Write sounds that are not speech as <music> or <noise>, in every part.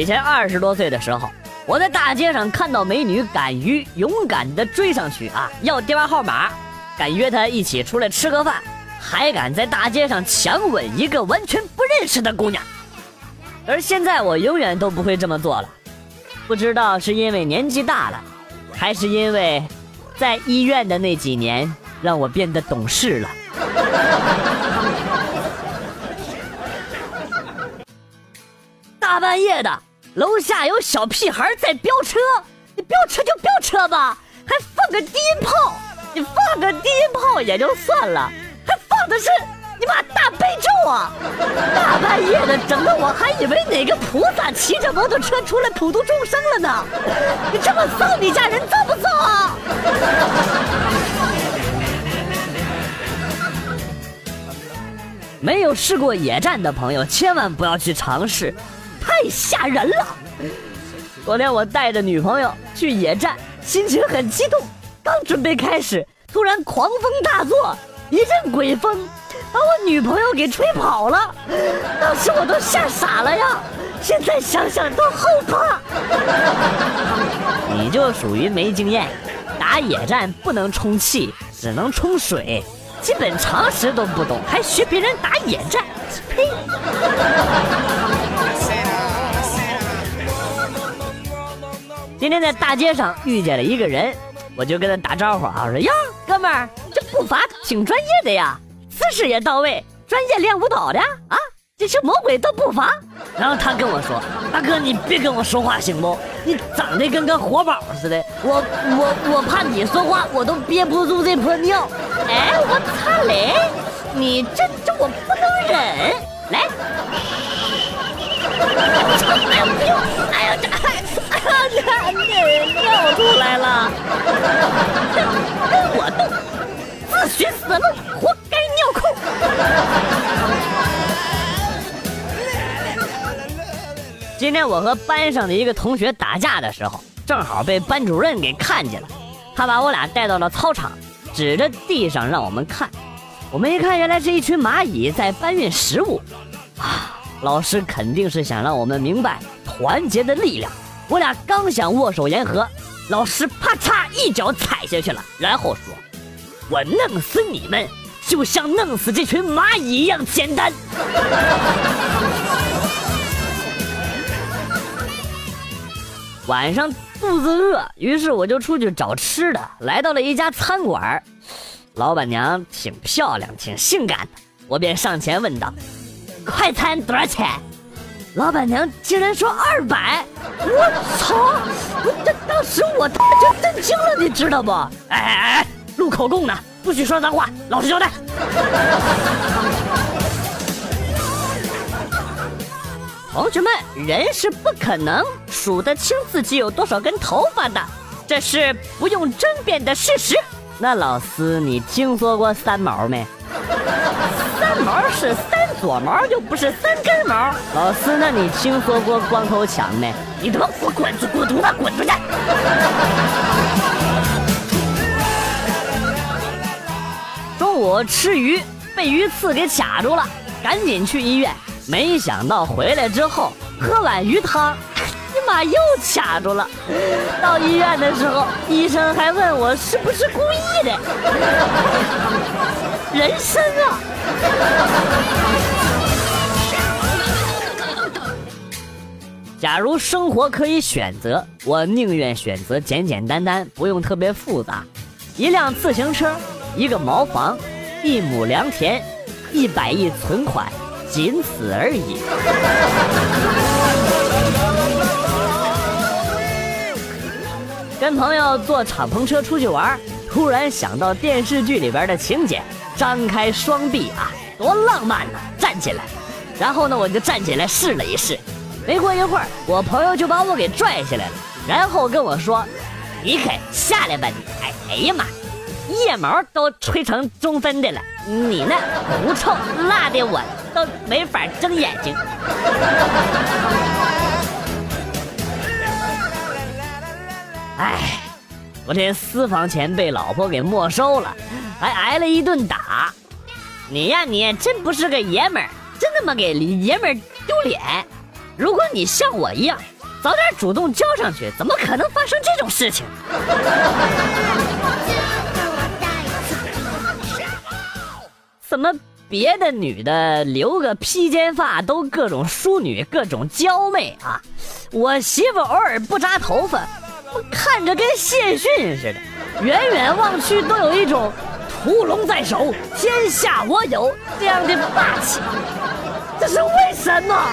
以前二十多岁的时候，我在大街上看到美女，敢于勇敢的追上去啊，要电话号码，敢约她一起出来吃个饭，还敢在大街上强吻一个完全不认识的姑娘。而现在我永远都不会这么做了，不知道是因为年纪大了，还是因为在医院的那几年让我变得懂事了。大半夜的，楼下有小屁孩在飙车，你飙车就飙车吧，还放个低音炮，你放个低音炮也就算了，还放的是你妈大悲咒啊！大半夜的，整的我还以为哪个菩萨骑着摩托车出来普度众生了呢。你这么骚，你家人造不造啊？没有试过野战的朋友，千万不要去尝试。太吓人了！昨天我带着女朋友去野战，心情很激动。刚准备开始，突然狂风大作，一阵鬼风把我女朋友给吹跑了。当时我都吓傻了呀！现在想想都后怕。<laughs> 你就属于没经验，打野战不能充气，只能充水，基本常识都不懂，还学别人打野战，呸！今天在大街上遇见了一个人，我就跟他打招呼啊，我说呀，哥们儿，这步伐挺专业的呀，姿势也到位，专业练舞蹈的啊，这是魔鬼的步伐。然后他跟我说，大哥你别跟我说话行不？你长得跟个活宝似的，我我我怕你说话我都憋不住这泼尿。哎，我擦嘞，你这这我不能忍，来。<laughs> 哎呦，哎呦这。啊！你尿出来了！跟我斗，自寻死路，活该尿裤。今天我和班上的一个同学打架的时候，正好被班主任给看见了。他把我俩带到了操场，指着地上让我们看。我们一看，原来是一群蚂蚁在搬运食物。啊！老师肯定是想让我们明白团结的力量。我俩刚想握手言和，老师啪嚓一脚踩下去了，然后说：“我弄死你们，就像弄死这群蚂蚁一样简单。<laughs> ”晚上肚子饿，于是我就出去找吃的，来到了一家餐馆，老板娘挺漂亮，挺性感的，我便上前问道：“快餐多少钱？”老板娘竟然说二百，我操！我这当时我他妈就震惊了，你知道不？哎哎哎，录口供呢，不许说脏话，老实交代。同学们，人是不可能数得清自己有多少根头发的，这是不用争辩的事实。那老师，你听说过三毛没？<laughs> 三毛是三。左毛又不是三根毛，老师，那你听说过光头强没？你他妈给我滚出滚犊子，滚出去！<laughs> 中午吃鱼被鱼刺给卡住了，赶紧去医院。没想到回来之后喝碗鱼汤，你妈又卡住了。到医院的时候，医生还问我是不是故意的。人生啊！<laughs> 假如生活可以选择，我宁愿选择简简单单，不用特别复杂。一辆自行车，一个茅房，一亩良田，一百亿存款，仅此而已。跟朋友坐敞篷车出去玩，突然想到电视剧里边的情节，张开双臂啊，多浪漫呐！站起来，然后呢，我就站起来试了一试。没过一会儿，我朋友就把我给拽下来了，然后跟我说：“你可，下来吧你。”哎哎呀妈，腋毛都吹成中分的了，你那狐臭辣的我都没法睁眼睛。<laughs> 哎，我这私房钱被老婆给没收了，还挨了一顿打。你呀，你真不是个爷们儿，真他妈给爷们儿丢脸。如果你像我一样，早点主动交上去，怎么可能发生这种事情？怎么别的女的留个披肩发都各种淑女、各种娇媚啊？我媳妇偶尔不扎头发，看着跟谢逊似的，远远望去都有一种屠龙在手，天下我有这样的霸气。这是为什么？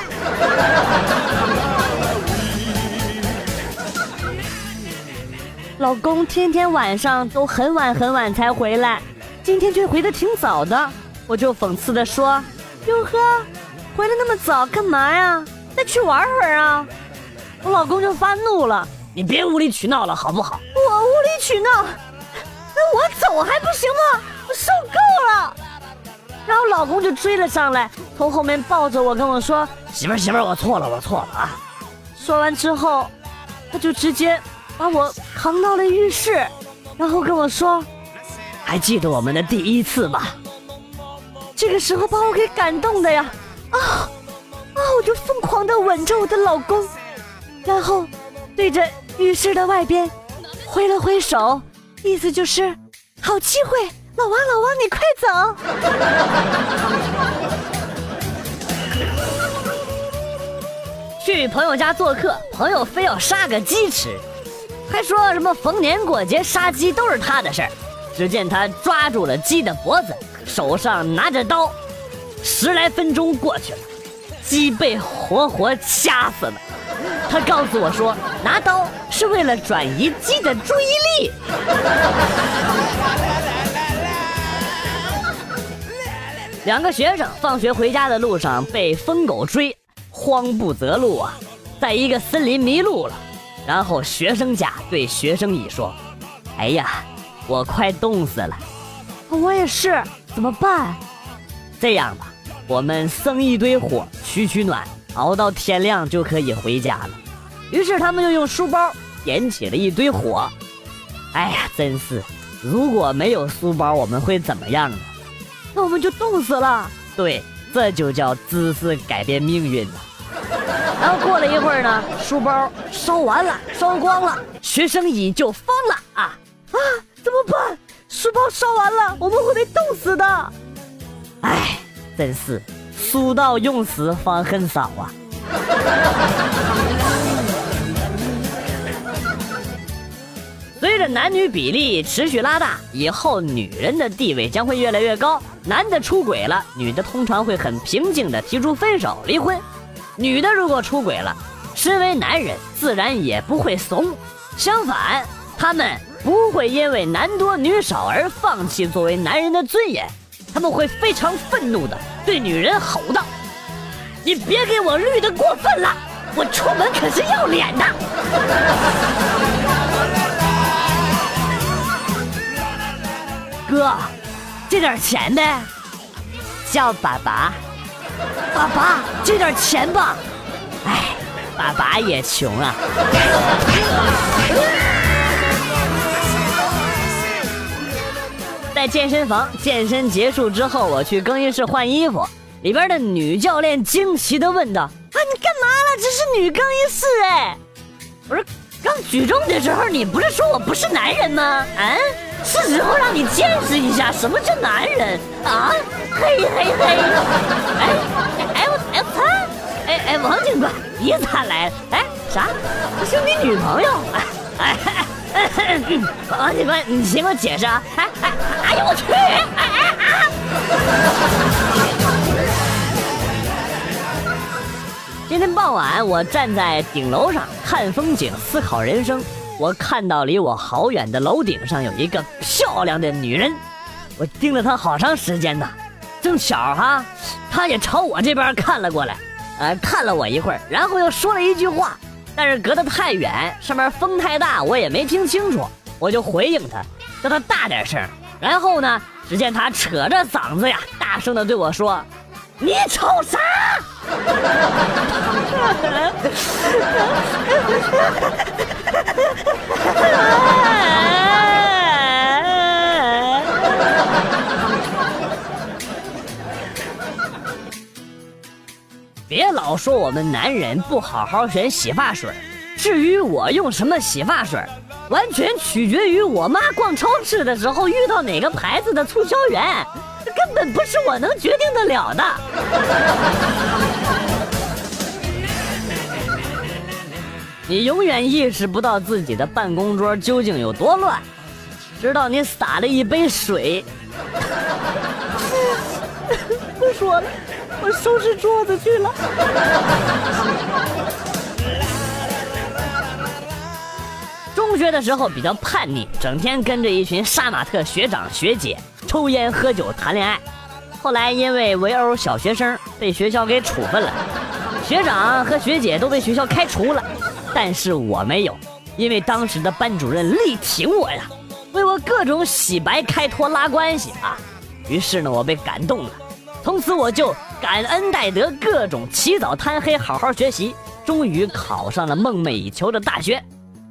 老公天天晚上都很晚很晚才回来，今天却回的挺早的。我就讽刺的说：“哟呵，回来那么早干嘛呀？再去玩会儿啊！”我老公就发怒了：“你别无理取闹了，好不好？”我无理取闹？那我走还不行吗？我受够了。然后老公就追了上来，从后面抱着我跟我说：“媳妇儿，媳妇儿，我错了，我错了啊！”说完之后，他就直接把我扛到了浴室，然后跟我说：“还记得我们的第一次吗？”这个时候把我给感动的呀，啊啊！我就疯狂的吻着我的老公，然后对着浴室的外边挥了挥手，意思就是好机会。老王，老王，你快走！<laughs> 去朋友家做客，朋友非要杀个鸡吃，还说什么逢年过节杀鸡都是他的事儿。只见他抓住了鸡的脖子，手上拿着刀，十来分钟过去了，鸡被活活掐死了。他告诉我说，拿刀是为了转移鸡的注意力。两个学生放学回家的路上被疯狗追，慌不择路啊，在一个森林迷路了。然后学生甲对学生乙说：“哎呀，我快冻死了，我也是，怎么办？这样吧，我们生一堆火取取暖，熬到天亮就可以回家了。”于是他们就用书包点起了一堆火。哎呀，真是，如果没有书包，我们会怎么样呢？那我们就冻死了。对，这就叫知识改变命运呢。然后过了一会儿呢，书包烧完了，烧光了，学生乙就疯了啊啊！怎么办？书包烧完了，我们会被冻死的。哎，真是书到用时方恨少啊。随着男女比例持续拉大，以后女人的地位将会越来越高。男的出轨了，女的通常会很平静的提出分手、离婚；女的如果出轨了，身为男人自然也不会怂。相反，他们不会因为男多女少而放弃作为男人的尊严，他们会非常愤怒的对女人吼道：“你别给我绿的过分了，我出门可是要脸的。<laughs> ”哥，借点钱呗，叫爸爸。爸爸，借点钱吧。哎，爸爸也穷啊。在健身房健身结束之后，我去更衣室换衣服，里边的女教练惊奇的问道：“啊，你干嘛了？这是女更衣室哎。”我说：“刚举重的时候，你不是说我不是男人吗？啊？”是时候让你见识一下什么叫男人啊！嘿嘿嘿！哎哎我哎他！哎哎王警官，你咋来了？哎啥？这是你女朋友？哎哎王警官，你先给我解释啊！哎哎哎呦我去！哎哎啊！今天傍晚，我站在顶楼上看风景，思考人生。我看到离我好远的楼顶上有一个漂亮的女人，我盯了她好长时间呢。正巧哈，她也朝我这边看了过来，呃，看了我一会儿，然后又说了一句话，但是隔得太远，上面风太大，我也没听清楚。我就回应她，叫她大点声。然后呢，只见她扯着嗓子呀，大声的对我说：“你瞅啥？”别老说我们男人不好好选洗发水。至于我用什么洗发水，完全取决于我妈逛超市的时候遇到哪个牌子的促销员，根本不是我能决定得了的。<laughs> 你永远意识不到自己的办公桌究竟有多乱，直到你洒了一杯水。不说了，我收拾桌子去了。中学的时候比较叛逆，整天跟着一群杀马特学长学姐抽烟喝酒谈恋爱。后来因为围殴小学生被学校给处分了，学长和学姐都被学校开除了，但是我没有，因为当时的班主任力挺我呀，为我各种洗白开脱拉关系啊。于是呢，我被感动了，从此我就感恩戴德，各种起早贪黑好好学习，终于考上了梦寐以求的大学。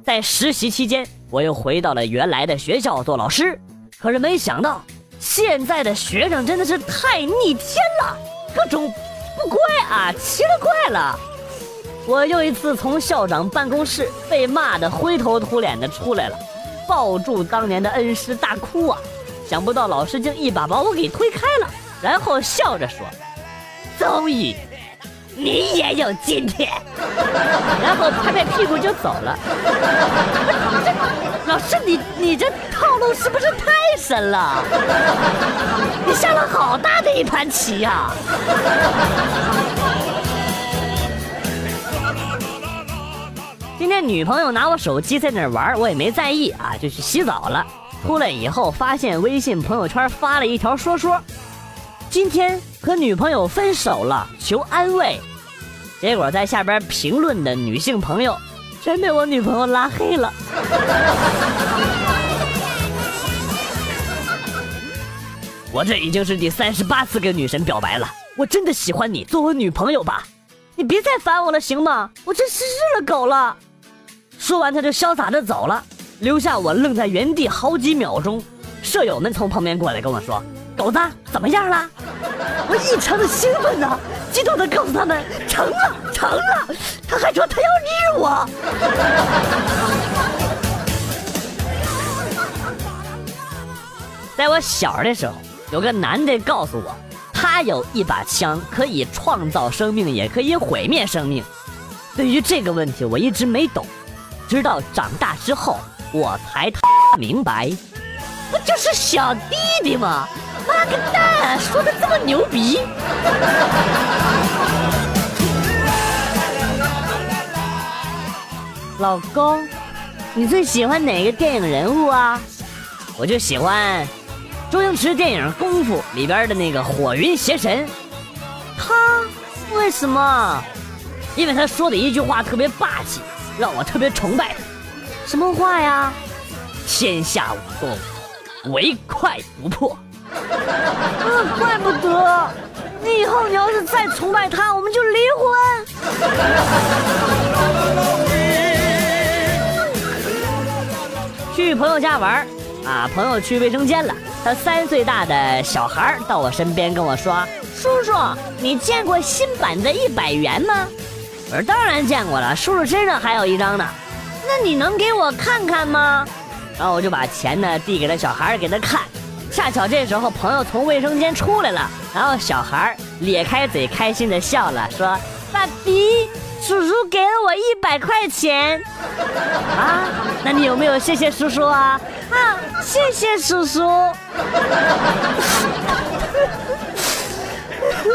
在实习期间，我又回到了原来的学校做老师。可是没想到，现在的学生真的是太逆天了，各种不乖啊，奇了怪了。我又一次从校长办公室被骂得灰头土脸的出来了，抱住当年的恩师大哭啊！想不到老师竟一把把我给推开了，然后笑着说：“终于。”你也有今天，然后拍拍屁股就走了。老师，你你这套路是不是太深了？你下了好大的一盘棋呀！今天女朋友拿我手机在那玩，我也没在意啊，就去洗澡了。出来以后发现微信朋友圈发了一条说说。今天和女朋友分手了，求安慰。结果在下边评论的女性朋友，全被我女朋友拉黑了。我这已经是第三十八次跟女神表白了，我真的喜欢你，做我女朋友吧。你别再烦我了，行吗？我真是日了狗了。说完，他就潇洒的走了，留下我愣在原地好几秒钟。舍友们从旁边过来跟我说。狗子怎么样了？我异常的兴奋呢，激动的告诉他们成了，成了。他还说他要日我。在我小的时候，有个男的告诉我，他有一把枪，可以创造生命，也可以毁灭生命。对于这个问题，我一直没懂，直到长大之后，我才 <laughs> 明白，不就是小弟弟吗？妈个蛋，说的这么牛逼！老公，你最喜欢哪个电影人物啊？我就喜欢周星驰电影《功夫》里边的那个火云邪神。他为什么？因为他说的一句话特别霸气，让我特别崇拜他。什么话呀？天下武功，唯快不破。<laughs> 嗯，怪不得。你以后你要是再崇拜他，我们就离婚。<laughs> 去朋友家玩啊，朋友去卫生间了。他三岁大的小孩到我身边跟我说：“叔叔，你见过新版的一百元吗？”我说：“当然见过了，叔叔身上还有一张呢。”那你能给我看看吗？然后我就把钱呢递给了小孩，给他看。恰巧这时候朋友从卫生间出来了，然后小孩咧开嘴开心的笑了，说：“爸比，叔叔给了我一百块钱。”啊，那你有没有谢谢叔叔啊？啊，谢谢叔叔。<laughs>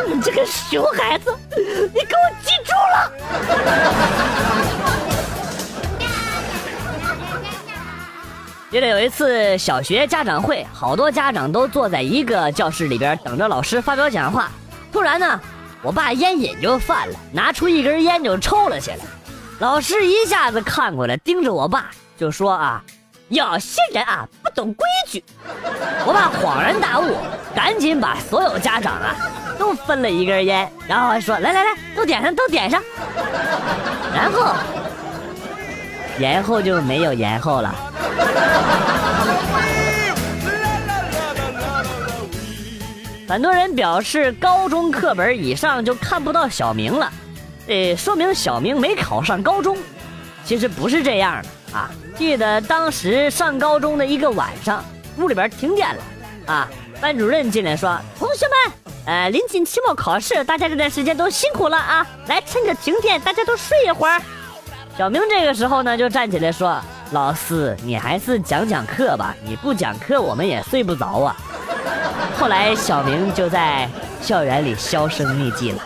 你这个熊孩子，你给我记得有一次小学家长会，好多家长都坐在一个教室里边等着老师发表讲话。突然呢，我爸烟瘾就犯了，拿出一根烟就抽了起来。老师一下子看过来，盯着我爸就说：“啊，有些人啊不懂规矩。”我爸恍然大悟，赶紧把所有家长啊都分了一根烟，然后还说：“来来来，都点上，都点上。”然后，然后就没有然后了。很多人表示高中课本以上就看不到小明了，呃，说明小明没考上高中。其实不是这样的啊！记得当时上高中的一个晚上，屋里边停电了，啊，班主任进来说：“同学们，呃，临近期末考试，大家这段时间都辛苦了啊！来，趁着停电，大家都睡一会儿。”小明这个时候呢，就站起来说：“老师，你还是讲讲课吧，你不讲课，我们也睡不着啊。”后来，小明就在校园里销声匿迹了。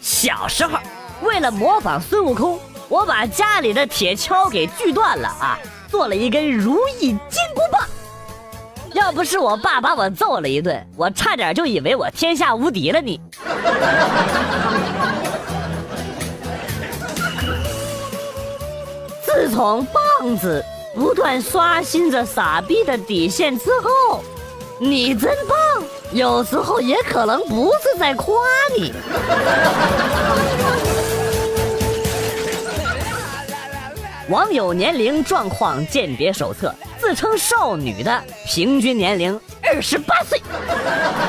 小时候，为了模仿孙悟空，我把家里的铁锹给锯断了啊，做了一根如意金箍棒。要不是我爸把我揍了一顿，我差点就以为我天下无敌了你。自从棒子不断刷新着傻逼的底线之后，你真棒，有时候也可能不是在夸你。网友年龄状况鉴别手册：自称少女的平均年龄二十八岁，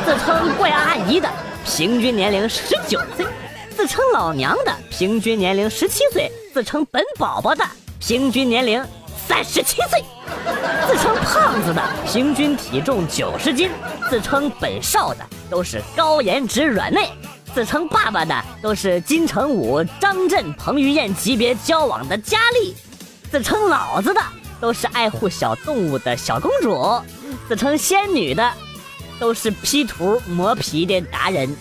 自称怪阿姨的平均年龄十九岁，自称老娘的平均年龄十七岁，自称本宝宝的。平均年龄三十七岁，自称胖子的平均体重九十斤，自称本少的都是高颜值软妹，自称爸爸的都是金城武、张震、彭于晏级别交往的佳丽，自称老子的都是爱护小动物的小公主，自称仙女的都是 P 图磨皮的达人。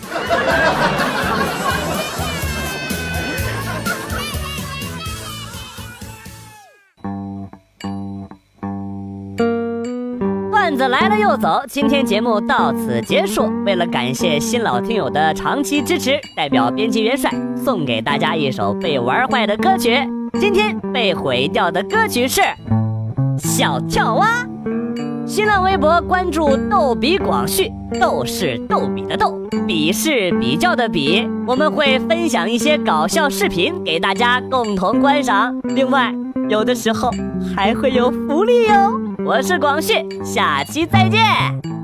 段子来了又走，今天节目到此结束。为了感谢新老听友的长期支持，代表编辑元帅送给大家一首被玩坏的歌曲。今天被毁掉的歌曲是《小跳蛙》。新浪微博关注“逗比广旭”，逗是逗比的逗，比是比较的比。我们会分享一些搞笑视频给大家共同观赏，另外有的时候还会有福利哟。我是广旭，下期再见。